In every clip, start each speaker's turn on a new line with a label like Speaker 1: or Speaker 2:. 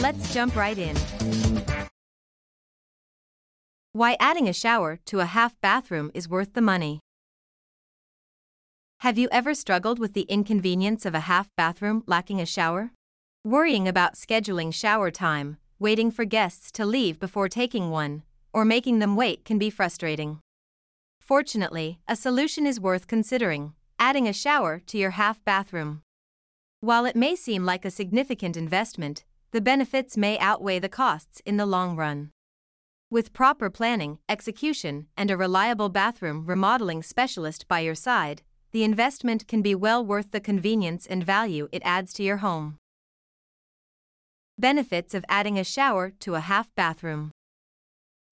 Speaker 1: Let's jump right in. Why adding a shower to a half bathroom is worth the money. Have you ever struggled with the inconvenience of a half bathroom lacking a shower? Worrying about scheduling shower time, waiting for guests to leave before taking one, or making them wait can be frustrating. Fortunately, a solution is worth considering adding a shower to your half bathroom. While it may seem like a significant investment, the benefits may outweigh the costs in the long run. With proper planning, execution, and a reliable bathroom remodeling specialist by your side, the investment can be well worth the convenience and value it adds to your home. Benefits of adding a shower to a half bathroom.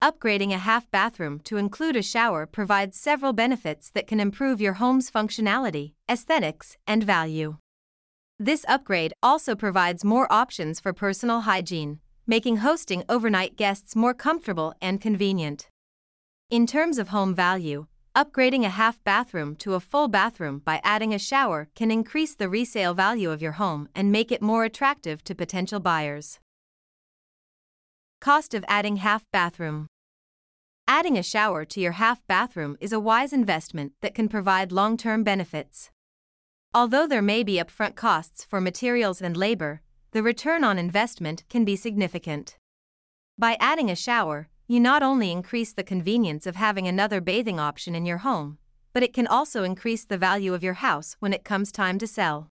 Speaker 1: Upgrading a half bathroom to include a shower provides several benefits that can improve your home's functionality, aesthetics, and value. This upgrade also provides more options for personal hygiene, making hosting overnight guests more comfortable and convenient. In terms of home value, Upgrading a half bathroom to a full bathroom by adding a shower can increase the resale value of your home and make it more attractive to potential buyers. Cost of adding half bathroom. Adding a shower to your half bathroom is a wise investment that can provide long term benefits. Although there may be upfront costs for materials and labor, the return on investment can be significant. By adding a shower, you not only increase the convenience of having another bathing option in your home, but it can also increase the value of your house when it comes time to sell.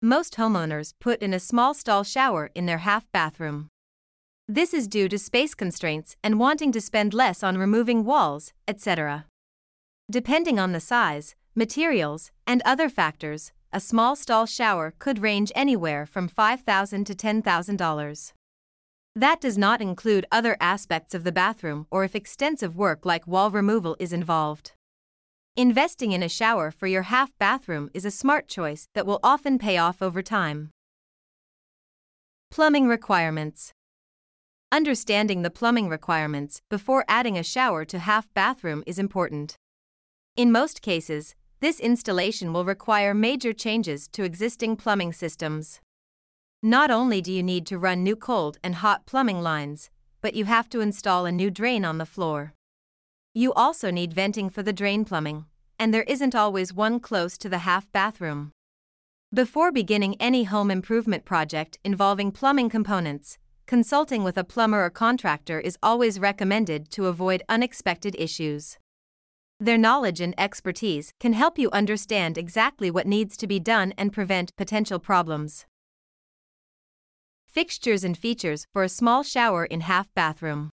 Speaker 1: Most homeowners put in a small stall shower in their half bathroom. This is due to space constraints and wanting to spend less on removing walls, etc. Depending on the size, materials, and other factors, a small stall shower could range anywhere from 5,000 to $10,000. That does not include other aspects of the bathroom or if extensive work like wall removal is involved. Investing in a shower for your half bathroom is a smart choice that will often pay off over time. Plumbing requirements. Understanding the plumbing requirements before adding a shower to half bathroom is important. In most cases, this installation will require major changes to existing plumbing systems. Not only do you need to run new cold and hot plumbing lines, but you have to install a new drain on the floor. You also need venting for the drain plumbing, and there isn't always one close to the half bathroom. Before beginning any home improvement project involving plumbing components, consulting with a plumber or contractor is always recommended to avoid unexpected issues. Their knowledge and expertise can help you understand exactly what needs to be done and prevent potential problems. Fixtures and features for a small shower in half bathroom.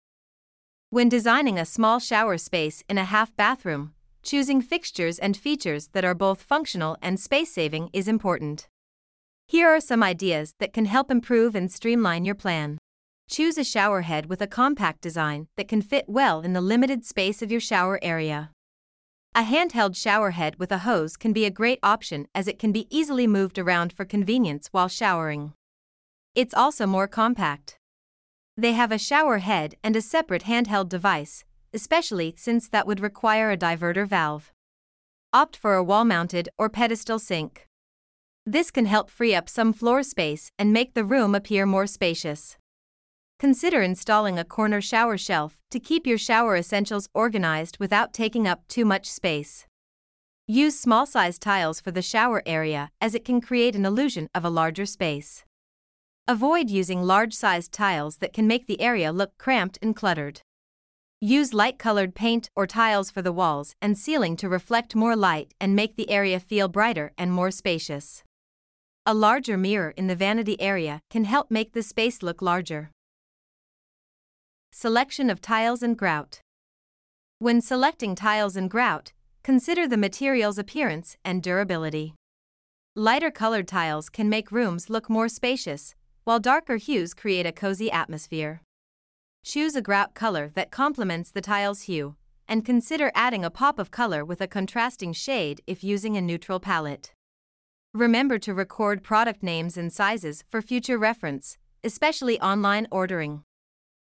Speaker 1: When designing a small shower space in a half bathroom, choosing fixtures and features that are both functional and space saving is important. Here are some ideas that can help improve and streamline your plan. Choose a shower head with a compact design that can fit well in the limited space of your shower area. A handheld shower head with a hose can be a great option as it can be easily moved around for convenience while showering. It's also more compact. They have a shower head and a separate handheld device, especially since that would require a diverter valve. Opt for a wall mounted or pedestal sink. This can help free up some floor space and make the room appear more spacious. Consider installing a corner shower shelf to keep your shower essentials organized without taking up too much space. Use small size tiles for the shower area as it can create an illusion of a larger space. Avoid using large-sized tiles that can make the area look cramped and cluttered. Use light-colored paint or tiles for the walls and ceiling to reflect more light and make the area feel brighter and more spacious. A larger mirror in the vanity area can help make the space look larger. Selection of tiles and grout. When selecting tiles and grout, consider the material's appearance and durability. Lighter colored tiles can make rooms look more spacious, while darker hues create a cozy atmosphere. Choose a grout color that complements the tile's hue, and consider adding a pop of color with a contrasting shade if using a neutral palette. Remember to record product names and sizes for future reference, especially online ordering.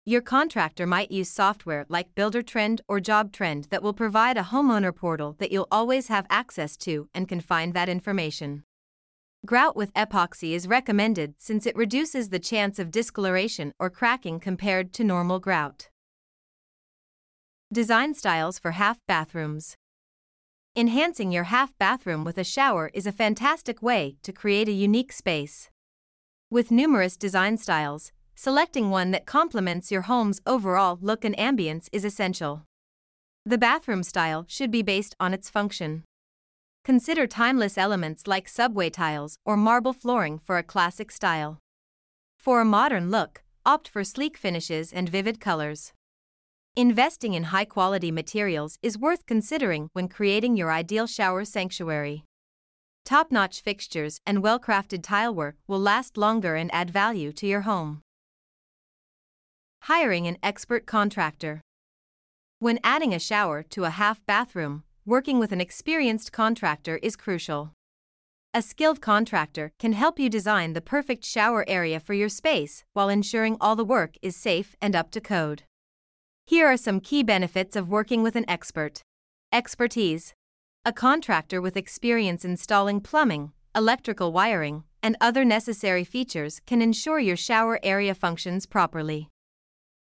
Speaker 1: Your contractor might use software like Buildertrend or JobTread that will provide a homeowner portal that you'll always have access to and can find that information. Grout with epoxy is recommended since it reduces the chance of discoloration or cracking compared to normal grout. Design styles for half bathrooms. Enhancing your half bathroom with a shower is a fantastic way to create a unique space. With numerous design styles, selecting one that complements your home's overall look and ambience is essential. The bathroom style should be based on its function. Consider timeless elements like subway tiles or marble flooring for a classic style. For a modern look, opt for sleek finishes and vivid colors. Investing in high quality materials is worth considering when creating your ideal shower sanctuary. Top notch fixtures and well crafted tilework will last longer and add value to your home. Hiring an expert contractor. When adding a shower to a half bathroom, working with an experienced contractor is crucial. A skilled contractor can help you design the perfect shower area for your space while ensuring all the work is safe and up to code. Here are some key benefits of working with an expert expertise. A contractor with experience installing plumbing, electrical wiring, and other necessary features can ensure your shower area functions properly.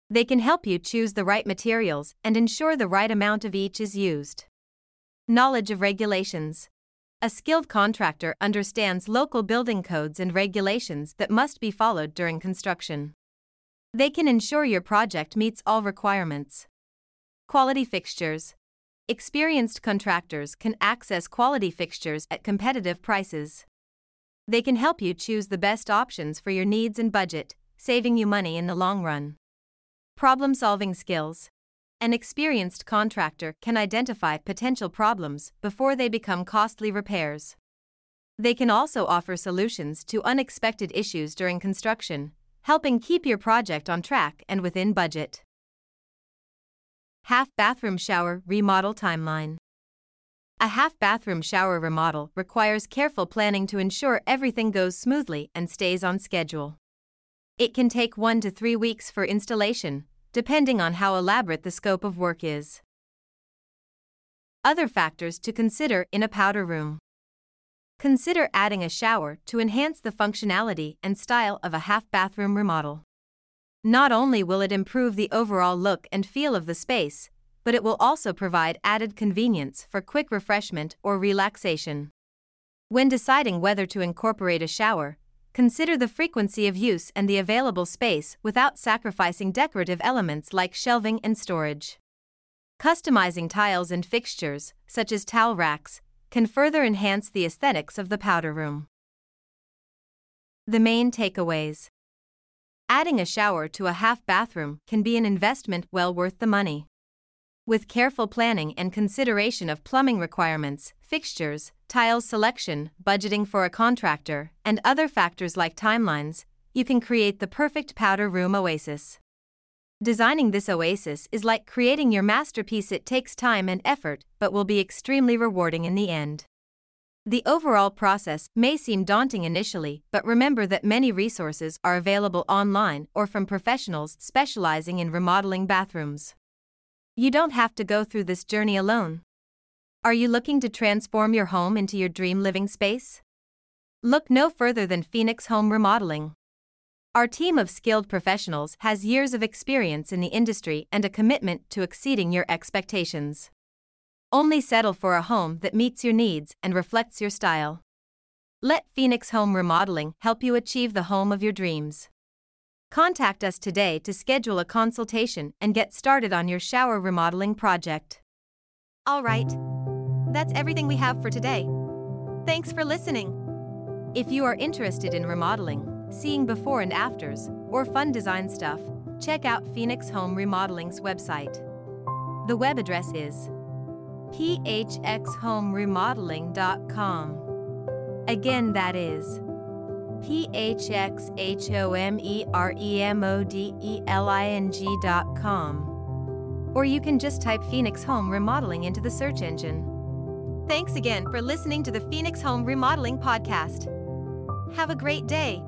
Speaker 1: They can help you choose the right materials and ensure the right amount of each is used. Knowledge of regulations. A skilled contractor understands local building codes and regulations that must be followed during construction. They can ensure your project meets all requirements. Quality fixtures. Experienced contractors can access quality fixtures at competitive prices. They can help you choose the best options for your needs and budget, saving you money in the long run. Problem solving skills. An experienced contractor can identify potential problems before they become costly repairs. They can also offer solutions to unexpected issues during construction, helping keep your project on track and within budget. Half bathroom shower remodel timeline. A half bathroom shower remodel requires careful planning to ensure everything goes smoothly and stays on schedule. It can take one to three weeks for installation, depending on how elaborate the scope of work is. Other factors to consider in a powder room. Consider adding a shower to enhance the functionality and style of a half bathroom remodel. Not only will it improve the overall look and feel of the space, but it will also provide added convenience for quick refreshment or relaxation. When deciding whether to incorporate a shower, Consider the frequency of use and the available space without sacrificing decorative elements like shelving and storage. Customizing tiles and fixtures, such as towel racks, can further enhance the aesthetics of the powder room. The main takeaways Adding a shower to a half bathroom can be an investment well worth the money. With careful planning and consideration of plumbing requirements, fixtures, tiles selection, budgeting for a contractor, and other factors like timelines, you can create the perfect powder room oasis. Designing this oasis is like creating your masterpiece. It takes time and effort, but will be extremely rewarding in the end. The overall process may seem daunting initially, but remember that many resources are available online or from professionals specializing in remodeling bathrooms. You don't have to go through this journey alone. Are you looking to transform your home into your dream living space? Look no further than Phoenix Home Remodeling. Our team of skilled professionals has years of experience in the industry and a commitment to exceeding your expectations. Only settle for a home that meets your needs and reflects your style. Let Phoenix Home Remodeling help you achieve the home of your dreams. Contact us today to schedule a consultation and get started on your shower remodeling project. All right, that's everything we have for today. Thanks for listening. If you are interested in remodeling, seeing before and afters, or fun design stuff, check out Phoenix Home Remodeling's website. The web address is phxhomeremodeling.com. Again, that is phxhomeremodeling.com. Or you can just type Phoenix Home Remodeling into the search engine. Thanks again for listening to the Phoenix Home Remodeling Podcast. Have a great day.